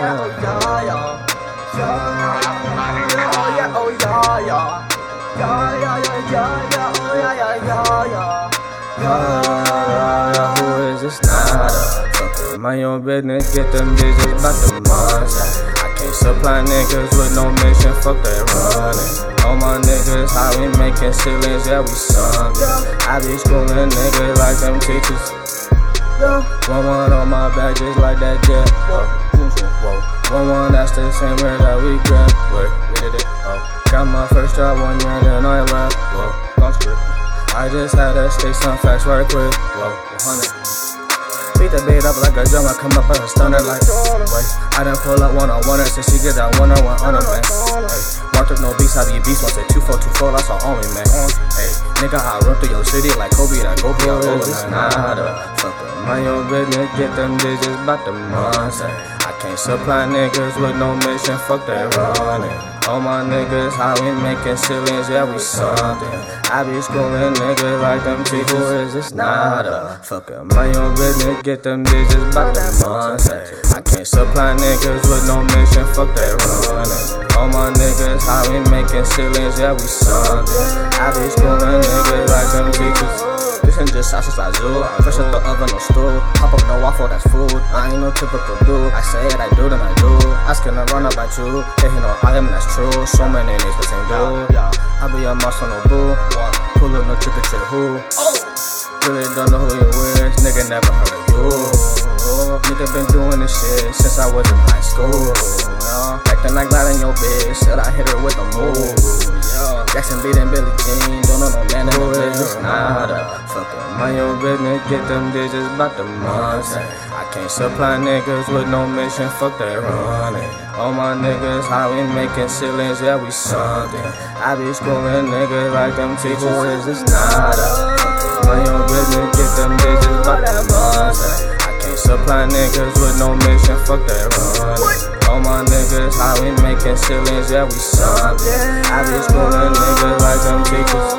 yeah, oh yeah, yeah. Yeah, yeah, oh yeah, yeah. Yeah, yeah, yeah, yeah, yeah, oh yeah, yeah, yeah, yeah. Yeah, who is this nada? My own business, get them bitches about the money. I can't supply niggas with no mission, fuck that running. All my niggas, how we making ceilings, yeah, we something. I be schooling niggas like them teachers. One one on my back just like that jet. Whoa. One one that's the same way that we grab. Wait, we did it. Oh. Got my first job one year, then I left. Whoa, don't script. I just had to stay some facts right quick. Whoa, 100. Beat the beat up like a drum, I come up as a stunner like Wait, I done pull up one on one, since she get that one on one on her, man. Hey, marked up no beats, I be beast, once a 2424, that's all on me, man. Hey, nigga, I run through your city like Kobe, that go be all over, nada. Fuck up. Mind your business, get them digits about the monster. Can't supply niggas with no mission, fuck that running. All my niggas, how we making ceilings, yeah, we something. I be schooling niggas like them teachers, it's nada. Fuck it, mind your business, get them digits about the monster. Can't supply niggas with no mission, fuck that running. All my niggas, how we making ceilings, yeah, we something. I be schooling niggas like them teachers ain't just sauce I do. Fresh out the oven or stool. Pop up no waffle, that's food. I ain't no typical dude. I say it, I do, then I do. Asking to run up at you. They know I am, that's true. So many names, but same dude. I be a muscle, no boo. Pull up no trick or treat who. Oh. Really don't know who you is. Nigga never heard of you. Nigga been doing this shit since I was in high school. Acting like glad in your bitch. Said I hit her with a move. Yeah. Jackson beating Billie Jean, don't know no man in the business, nada. Fuck up, mind your business, get them digits about the months. I can't supply niggas with no mission, fuck that running. All my niggas, how we making ceilings, yeah, we something. I be schooling niggas like them teachers, it's nada. Fuck up, mind your business, get them digits about the months. I can't supply niggas with no mission, fuck that running. All my niggas, how we making ceilings, yeah, we something. I be schooling niggas like them teachers.